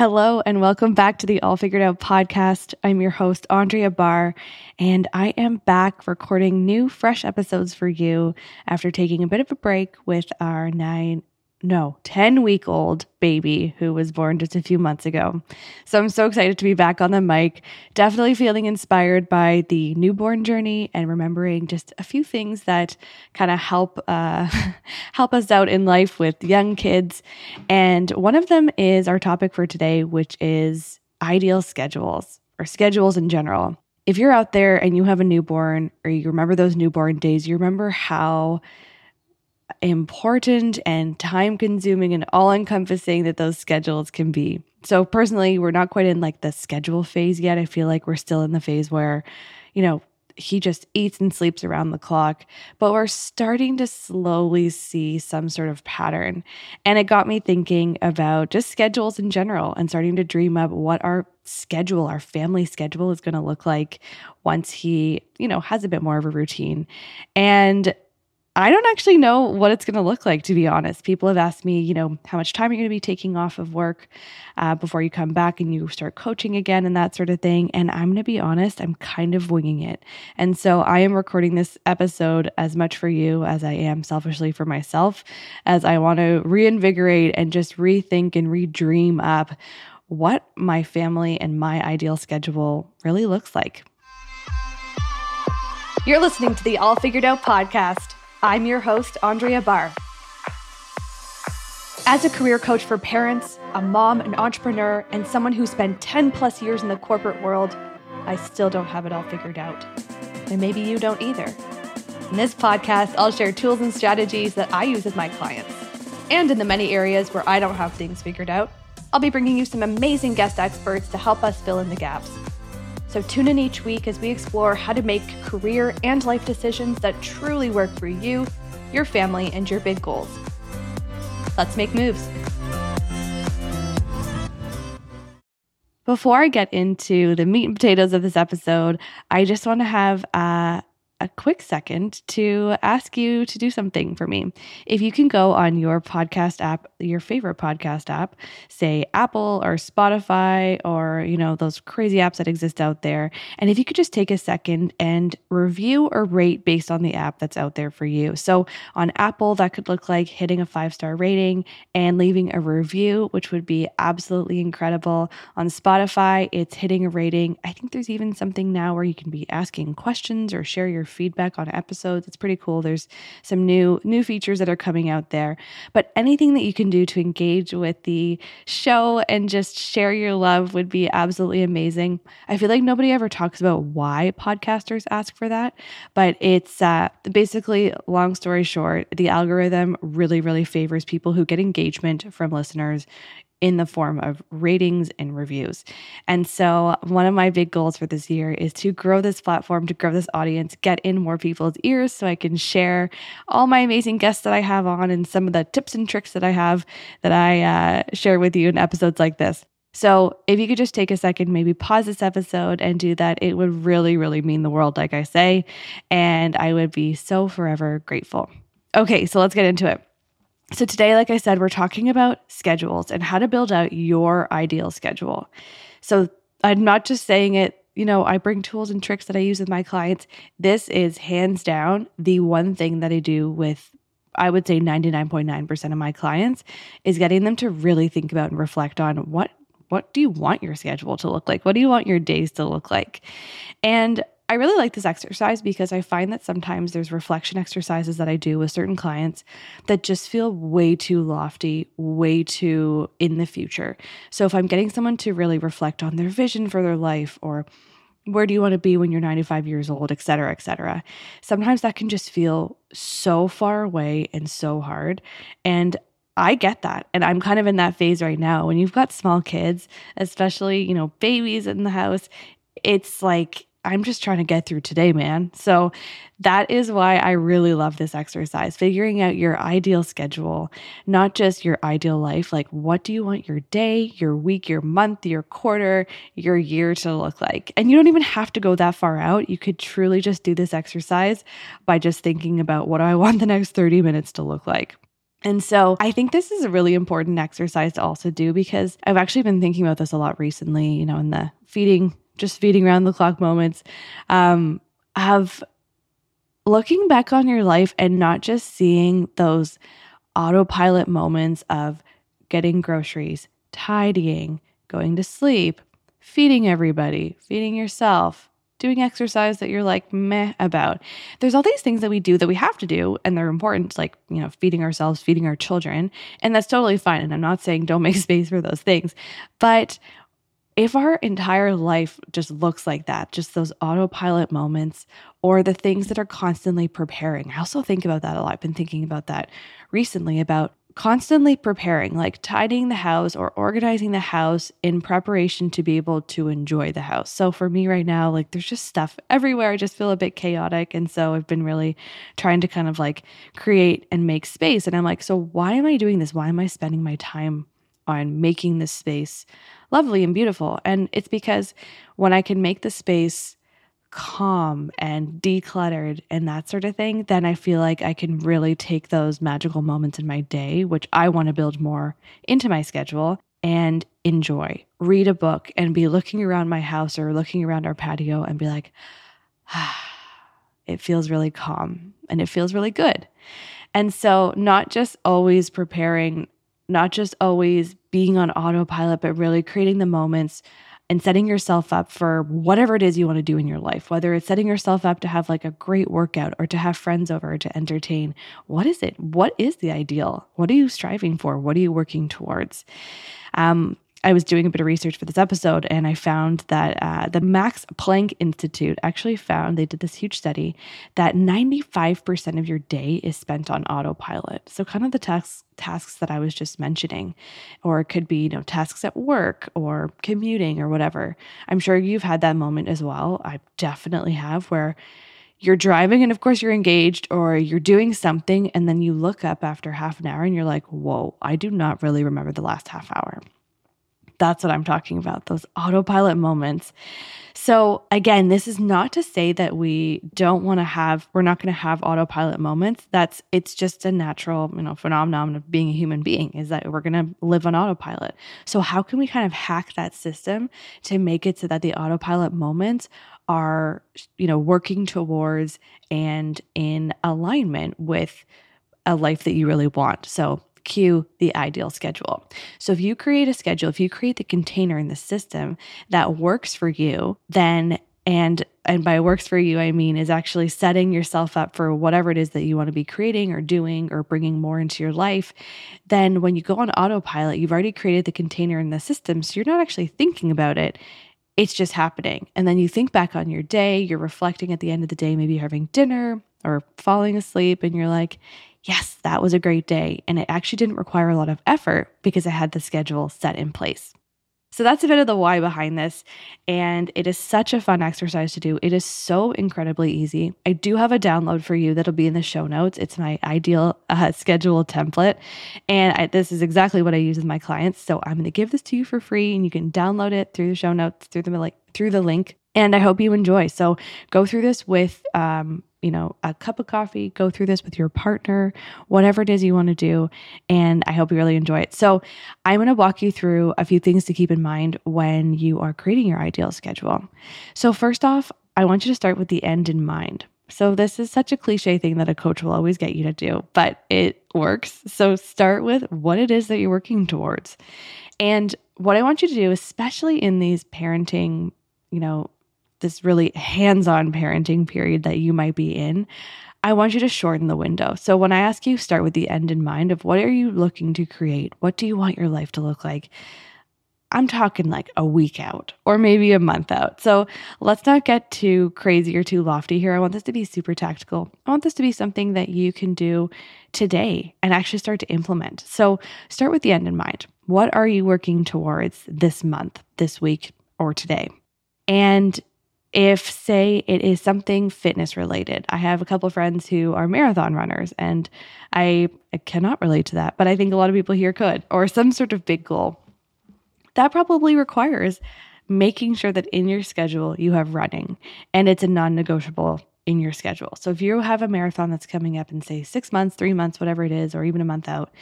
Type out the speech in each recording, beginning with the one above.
Hello, and welcome back to the All Figured Out podcast. I'm your host, Andrea Barr, and I am back recording new, fresh episodes for you after taking a bit of a break with our nine no, 10 week old baby who was born just a few months ago. So I'm so excited to be back on the mic. Definitely feeling inspired by the newborn journey and remembering just a few things that kind of help uh, help us out in life with young kids. And one of them is our topic for today, which is ideal schedules or schedules in general. If you're out there and you have a newborn or you remember those newborn days, you remember how important and time consuming and all encompassing that those schedules can be. So, personally, we're not quite in like the schedule phase yet. I feel like we're still in the phase where, you know, he just eats and sleeps around the clock, but we're starting to slowly see some sort of pattern. And it got me thinking about just schedules in general and starting to dream up what our schedule, our family schedule is going to look like once he, you know, has a bit more of a routine. And I don't actually know what it's going to look like, to be honest. People have asked me, you know, how much time are you going to be taking off of work uh, before you come back and you start coaching again and that sort of thing. And I'm going to be honest, I'm kind of winging it. And so I am recording this episode as much for you as I am selfishly for myself, as I want to reinvigorate and just rethink and redream up what my family and my ideal schedule really looks like. You're listening to the All Figured Out podcast I'm your host, Andrea Barr. As a career coach for parents, a mom, an entrepreneur, and someone who spent 10 plus years in the corporate world, I still don't have it all figured out. And maybe you don't either. In this podcast, I'll share tools and strategies that I use with my clients. And in the many areas where I don't have things figured out, I'll be bringing you some amazing guest experts to help us fill in the gaps. So tune in each week as we explore how to make career and life decisions that truly work for you, your family, and your big goals. Let's make moves. Before I get into the meat and potatoes of this episode, I just want to have a a quick second to ask you to do something for me. If you can go on your podcast app, your favorite podcast app, say Apple or Spotify or, you know, those crazy apps that exist out there, and if you could just take a second and review or rate based on the app that's out there for you. So on Apple, that could look like hitting a five star rating and leaving a review, which would be absolutely incredible. On Spotify, it's hitting a rating. I think there's even something now where you can be asking questions or share your feedback on episodes. It's pretty cool. There's some new new features that are coming out there. But anything that you can do to engage with the show and just share your love would be absolutely amazing. I feel like nobody ever talks about why podcasters ask for that, but it's uh, basically long story short, the algorithm really really favors people who get engagement from listeners in the form of ratings and reviews. And so, one of my big goals for this year is to grow this platform, to grow this audience, get in more people's ears so I can share all my amazing guests that I have on and some of the tips and tricks that I have that I uh, share with you in episodes like this. So, if you could just take a second, maybe pause this episode and do that, it would really, really mean the world, like I say. And I would be so forever grateful. Okay, so let's get into it. So, today, like I said, we're talking about schedules and how to build out your ideal schedule. So, I'm not just saying it, you know, I bring tools and tricks that I use with my clients. This is hands down the one thing that I do with, I would say 99.9% of my clients is getting them to really think about and reflect on what what do you want your schedule to look like? What do you want your days to look like? And I really like this exercise because I find that sometimes there's reflection exercises that I do with certain clients that just feel way too lofty, way too in the future. So if I'm getting someone to really reflect on their vision for their life or where do you want to be when you're 95 years old, et cetera, et cetera. Sometimes that can just feel so far away and so hard. And I get that. And I'm kind of in that phase right now. When you've got small kids, especially, you know, babies in the house, it's like I'm just trying to get through today, man. So that is why I really love this exercise, figuring out your ideal schedule, not just your ideal life. Like, what do you want your day, your week, your month, your quarter, your year to look like? And you don't even have to go that far out. You could truly just do this exercise by just thinking about what do I want the next 30 minutes to look like. And so I think this is a really important exercise to also do because I've actually been thinking about this a lot recently, you know, in the feeding, just feeding around the clock moments, um, of looking back on your life and not just seeing those autopilot moments of getting groceries, tidying, going to sleep, feeding everybody, feeding yourself, doing exercise that you're like meh about. There's all these things that we do that we have to do and they're important, like, you know, feeding ourselves, feeding our children. And that's totally fine. And I'm not saying don't make space for those things. But if our entire life just looks like that, just those autopilot moments or the things that are constantly preparing, I also think about that a lot. I've been thinking about that recently about constantly preparing, like tidying the house or organizing the house in preparation to be able to enjoy the house. So for me right now, like there's just stuff everywhere. I just feel a bit chaotic. And so I've been really trying to kind of like create and make space. And I'm like, so why am I doing this? Why am I spending my time on making this space lovely and beautiful? And it's because when I can make the space calm and decluttered and that sort of thing, then I feel like I can really take those magical moments in my day, which I want to build more into my schedule and enjoy. Read a book and be looking around my house or looking around our patio and be like, ah, it feels really calm and it feels really good. And so, not just always preparing, not just always being on autopilot, but really creating the moments and setting yourself up for whatever it is you want to do in your life, whether it's setting yourself up to have like a great workout or to have friends over to entertain. What is it? What is the ideal? What are you striving for? What are you working towards? Um, I was doing a bit of research for this episode and I found that uh, the Max Planck Institute actually found, they did this huge study, that 95% of your day is spent on autopilot. So, kind of the tasks, tasks that I was just mentioning, or it could be, you know, tasks at work or commuting or whatever. I'm sure you've had that moment as well. I definitely have where you're driving and of course you're engaged or you're doing something and then you look up after half an hour and you're like, whoa, I do not really remember the last half hour. That's what I'm talking about, those autopilot moments. So, again, this is not to say that we don't want to have, we're not going to have autopilot moments. That's, it's just a natural, you know, phenomenon of being a human being is that we're going to live on autopilot. So, how can we kind of hack that system to make it so that the autopilot moments are, you know, working towards and in alignment with a life that you really want? So, cue the ideal schedule. So if you create a schedule, if you create the container in the system that works for you, then and and by works for you i mean is actually setting yourself up for whatever it is that you want to be creating or doing or bringing more into your life then when you go on autopilot you've already created the container in the system so you're not actually thinking about it it's just happening and then you think back on your day you're reflecting at the end of the day maybe you're having dinner or falling asleep and you're like yes, that was a great day. And it actually didn't require a lot of effort because I had the schedule set in place. So that's a bit of the why behind this. And it is such a fun exercise to do. It is so incredibly easy. I do have a download for you that'll be in the show notes. It's my ideal uh, schedule template. And I, this is exactly what I use with my clients. So I'm going to give this to you for free and you can download it through the show notes, through the, like, through the link. And I hope you enjoy. So go through this with um, you know, a cup of coffee, go through this with your partner, whatever it is you want to do. And I hope you really enjoy it. So, I'm going to walk you through a few things to keep in mind when you are creating your ideal schedule. So, first off, I want you to start with the end in mind. So, this is such a cliche thing that a coach will always get you to do, but it works. So, start with what it is that you're working towards. And what I want you to do, especially in these parenting, you know, this really hands on parenting period that you might be in, I want you to shorten the window. So when I ask you, start with the end in mind of what are you looking to create? What do you want your life to look like? I'm talking like a week out or maybe a month out. So let's not get too crazy or too lofty here. I want this to be super tactical. I want this to be something that you can do today and actually start to implement. So start with the end in mind. What are you working towards this month, this week, or today? And if say it is something fitness related i have a couple friends who are marathon runners and I, I, cannot relate to that but i think a lot of people here could or some sort of big goal that probably requires making sure that in your schedule you have running and it's a non-negotiable in your schedule. So if you have a marathon that's coming up in, say, six months, three months, whatever it is, or even a month out,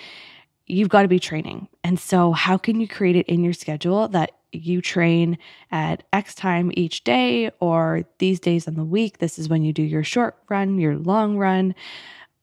you've got to be training. And so, how can you create it in your schedule that you train at X time each day, or these days on the week? This is when you do your short run, your long run.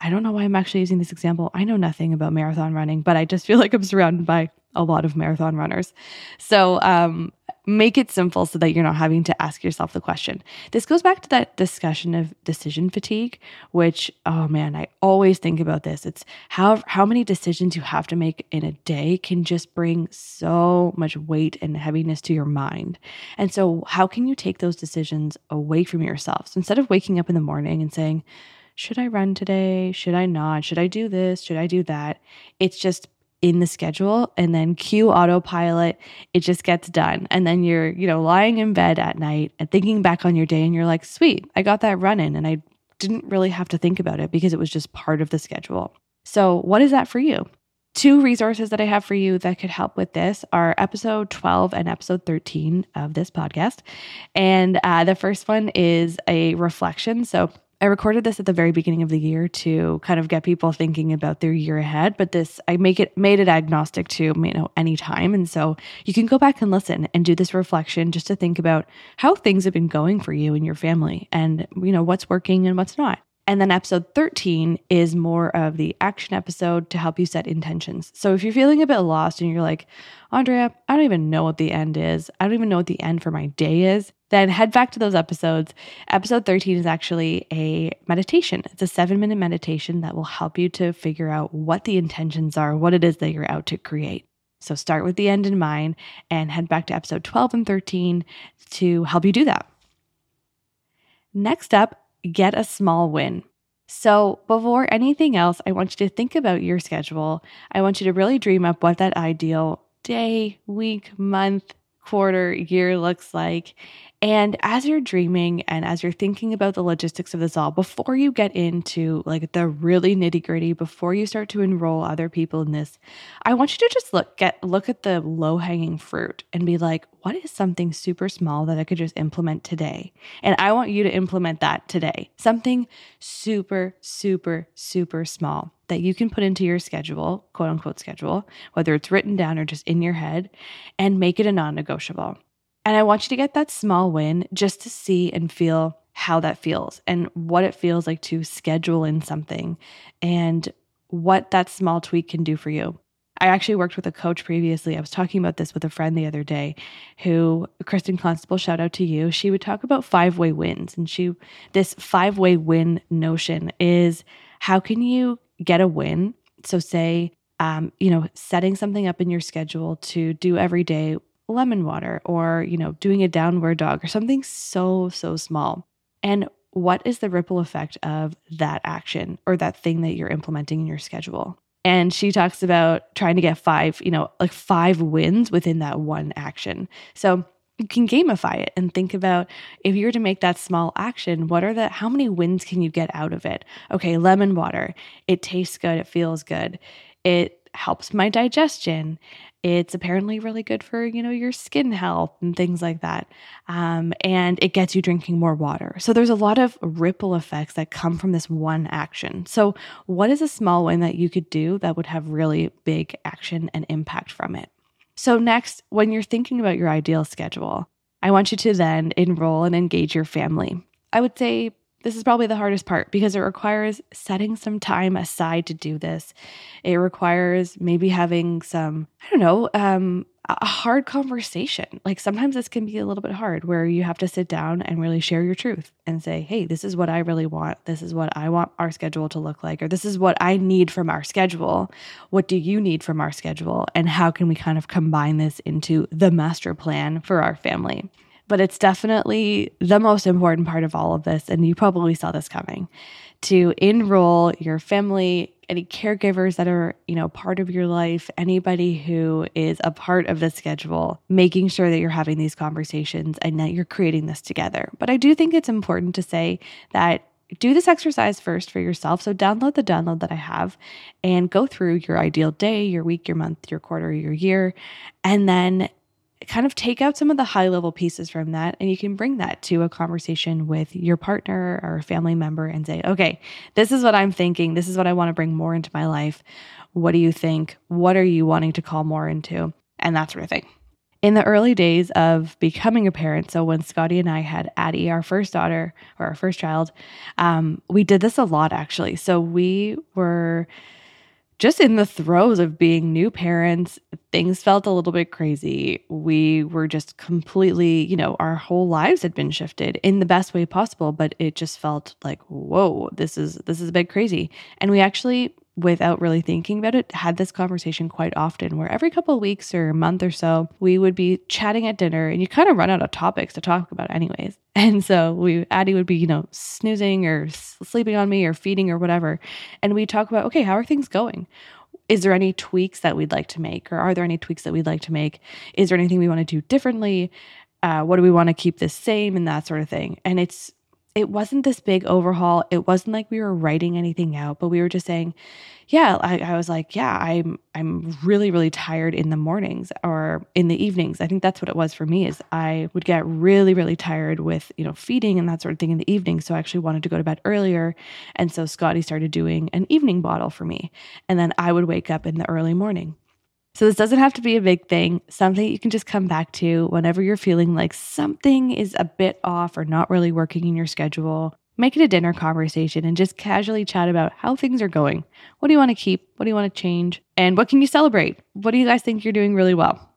I don't know why I'm actually using this example. I know nothing about marathon running, but I just feel like I'm surrounded by a lot of marathon runners. So um, make it simple so that you're not having to ask yourself the question. This goes back to that discussion of decision fatigue, which, oh man, I always think about this. It's how, how many decisions you have to make in a day can just bring so much weight and heaviness to your mind. And so, how can you take those decisions away from yourself? So instead of waking up in the morning and saying, should I run today? Should I not? Should I do this? Should I do that? It's just in the schedule and then cue autopilot it just gets done. And then you're you know lying in bed at night and thinking back on your day and you're like sweet i got that running and i didn't really have to think about it because it was just part of the schedule. So what is that for you? Two resources that i have for you that could help with this are episode 12 and episode 13 of this podcast. And uh, the first one is a reflection. So I recorded this at the very beginning of the year to kind of get people thinking about their year ahead, but this I make it made it agnostic to you know any time, and so you can go back and listen and do this reflection just to think about how things have been going for you and your family, and you know what's working and what's not. And then episode 13 is more of the action episode to help you set intentions. So if you're feeling a bit lost and you're like, Andrea, I don't even know what the end is, I don't even know what the end for my day is, then head back to those episodes. Episode 13 is actually a meditation. It's a seven minute meditation that will help you to figure out what the intentions are, what it is that you're out to create. So start with the end in mind and head back to episode 12 and 13 to help you do that. Next up, get a small win. So, before anything else, I want you to think about your schedule. I want you to really dream up what that ideal day, week, month, quarter, year looks like. And as you're dreaming and as you're thinking about the logistics of this all, before you get into like the really nitty gritty, before you start to enroll other people in this, I want you to just look get look at the low hanging fruit and be like, what is something super small that I could just implement today? And I want you to implement that today. Something super, super, super small that you can put into your schedule, quote unquote schedule, whether it's written down or just in your head, and make it a non negotiable. And I want you to get that small win just to see and feel how that feels and what it feels like to schedule in something and what that small tweak can do for you. I actually worked with a coach previously. I was talking about this with a friend the other day who Kristen Constable, shout out to you. She would talk about five-way wins and she this five-way win notion is how can you get a win? So say um, you know, setting something up in your schedule to do every day lemon water or, you know, doing a downward dog or something so, so small. And what is the ripple effect of that action or that thing that you're implementing in your schedule? And she talks about trying to get five, you know, like five wins within that one action. So you can gamify it and think about if you were to make that small action, what are the, how many wins can you get out of it? Okay, lemon water, it tastes good, it feels good, it helps my digestion. It's apparently really good for, you know, your skin health and things like that. Um, and it gets you drinking more water. So there's a lot of ripple effects that come from this one action. So what is a small win that you could do that would have really big action and impact from it? So next, when you're thinking about your ideal schedule, I want you to then enroll and engage your family. I would say this is probably the hardest part because it requires setting some time aside to do this. It requires maybe having some, I don't know, um, a hard conversation. Like sometimes this can be a little bit hard where you have to sit down and really share your truth and say, hey, this is what I really want. This is what I want our schedule to look like, or this is what I need from our schedule. What do you need from our schedule? And how can we kind of combine this into the master plan for our family? but it's definitely the most important part of all of this. And you probably saw this coming to enroll your family, any caregivers that are, you know, part of your life, anybody who is a part of the schedule, making sure that you're having these conversations and that you're creating this together. But I do think it's important to say that do this exercise first for yourself. So download the download that I have and go through your ideal day, your week, your month, your quarter, your year, and then kind of take out some of the high level pieces from that and you can bring that to a conversation with your partner or a family member and say, okay, this is what I'm thinking. This is what I want to bring more into my life. What do you think? What are you wanting to call more into? And that sort of thing. In the early days of becoming a parent, so when Scotty and I had Addie, our first daughter or our first child, um, we did this a lot actually. So we were just in the throes of being new parents, things felt a little bit crazy. We were just completely, you know, our whole lives had been shifted in the best way possible, but it just felt like, whoa, this is this is a bit crazy. And we actually without really thinking about it, had this conversation quite often where every couple of weeks or a month or so, we would be chatting at dinner and you kind of run out of topics to talk about anyways. And so we, Addie would be, you know, snoozing or sleeping on me or feeding or whatever. And we talk about, okay, how are things going? Is there any tweaks that we'd like to make? Or are there any tweaks that we'd like to make? Is there anything we want to do differently? Uh, what do we want to keep the same and that sort of thing? And it's it wasn't this big overhaul. It wasn't like we were writing anything out, but we were just saying, yeah, I, I, was like, yeah, I'm I'm really, really tired in the mornings or in the evenings. I think that's what it was for me is I would get really, really tired with, you know, feeding and that sort of thing in the evening. So I actually wanted to go to bed earlier. And so Scotty started doing an evening bottle for me. And then I would wake up in the early morning. So, this doesn't have to be a big thing, something you can just come back to whenever you're feeling like something is a bit off or not really working in your schedule. Make it a dinner conversation and just casually chat about how things are going. What do you want to keep? What do you want to change? And what can you celebrate? What do you guys think you're doing really well?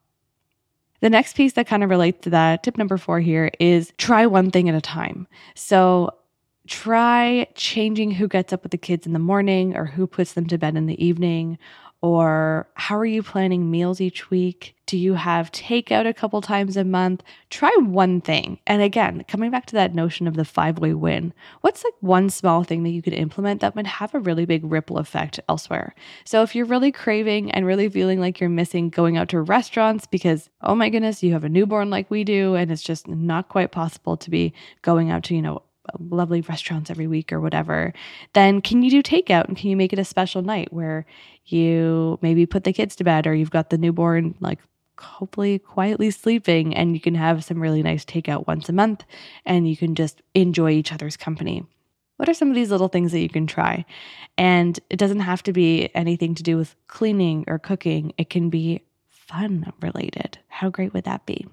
The next piece that kind of relates to that, tip number four here, is try one thing at a time. So, try changing who gets up with the kids in the morning or who puts them to bed in the evening or how are you planning meals each week? Do you have takeout a couple times a month? Try one thing. And again, coming back to that notion of the five way win, what's like one small thing that you could implement that might have a really big ripple effect elsewhere? So if you're really craving and really feeling like you're missing going out to restaurants because, oh my goodness, you have a newborn like we do, and it's just not quite possible to be going out to, you know, lovely restaurants every week or whatever, then can you do takeout and can you make it a special night where you maybe put the kids to bed or you've got the newborn like hopefully quietly sleeping and you can have some really nice takeout once a month and you can just enjoy each other's company. What are some of these little things that you can try? And it doesn't have to be anything to do with cleaning or cooking, it can be fun related. How great would that be?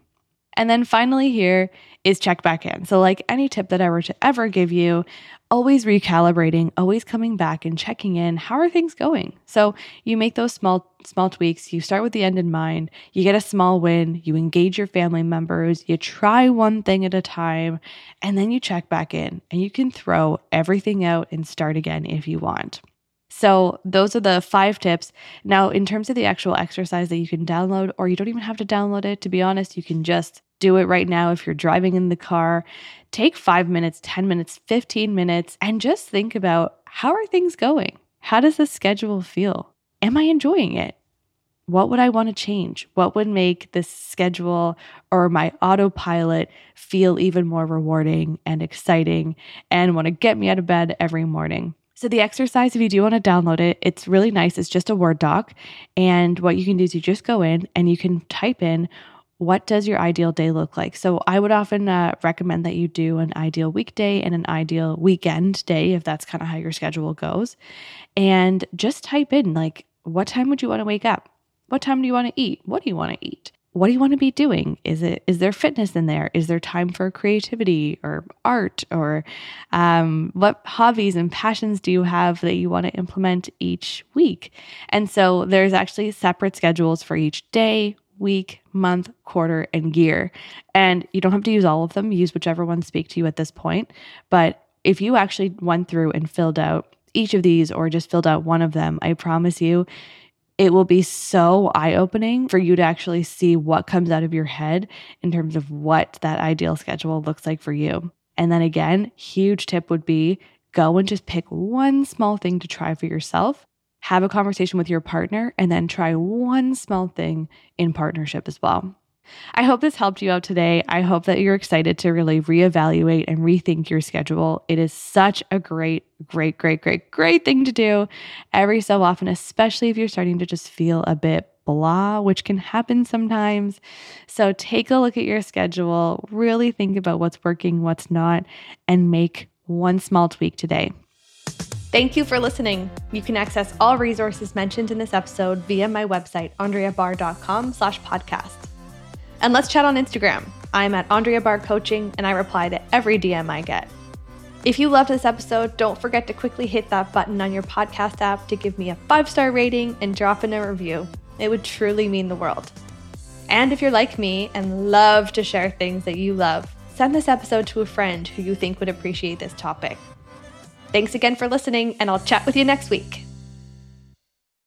And then finally, here is check back in. So, like any tip that I were to ever give you, always recalibrating, always coming back and checking in. How are things going? So, you make those small, small tweaks. You start with the end in mind. You get a small win. You engage your family members. You try one thing at a time, and then you check back in. And you can throw everything out and start again if you want. So, those are the five tips. Now, in terms of the actual exercise that you can download, or you don't even have to download it, to be honest, you can just do it right now if you're driving in the car. Take five minutes, 10 minutes, 15 minutes, and just think about how are things going? How does the schedule feel? Am I enjoying it? What would I want to change? What would make this schedule or my autopilot feel even more rewarding and exciting and want to get me out of bed every morning? So, the exercise, if you do want to download it, it's really nice. It's just a Word doc. And what you can do is you just go in and you can type in what does your ideal day look like? So, I would often uh, recommend that you do an ideal weekday and an ideal weekend day, if that's kind of how your schedule goes. And just type in, like, what time would you want to wake up? What time do you want to eat? What do you want to eat? What do you want to be doing? Is it is there fitness in there? Is there time for creativity or art or um, what hobbies and passions do you have that you want to implement each week? And so there's actually separate schedules for each day week month quarter and year. And you don't have to use all of them. Use whichever ones speak to you at this point. But if you actually went through and filled out each of these or just filled out one of them i promise you it will be so eye opening for you to actually see what comes out of your head in terms of what that ideal schedule looks like for you. And then again, huge tip would be go and just pick one small thing to try for yourself. Have a conversation with your partner and then try one small thing in partnership as well. I hope this helped you out today. I hope that you're excited to really reevaluate and rethink your schedule. It is such a great, great, great, great, great thing to do every so often, especially if you're starting to just feel a bit blah, which can happen sometimes. So take a look at your schedule, really think about what's working, what's not, and make one small tweak today. Thank you for listening. You can access all resources mentioned in this episode via my website, andreabarr.com slash podcast. And let's chat on Instagram. I'm at Andrea Barr Coaching, and I reply to every DM I get. If you loved this episode, don't forget to quickly hit that button on your podcast app to give me a five star rating and drop in a review. It would truly mean the world. And if you're like me and love to share things that you love, send this episode to a friend who you think would appreciate this topic. Thanks again for listening, and I'll chat with you next week.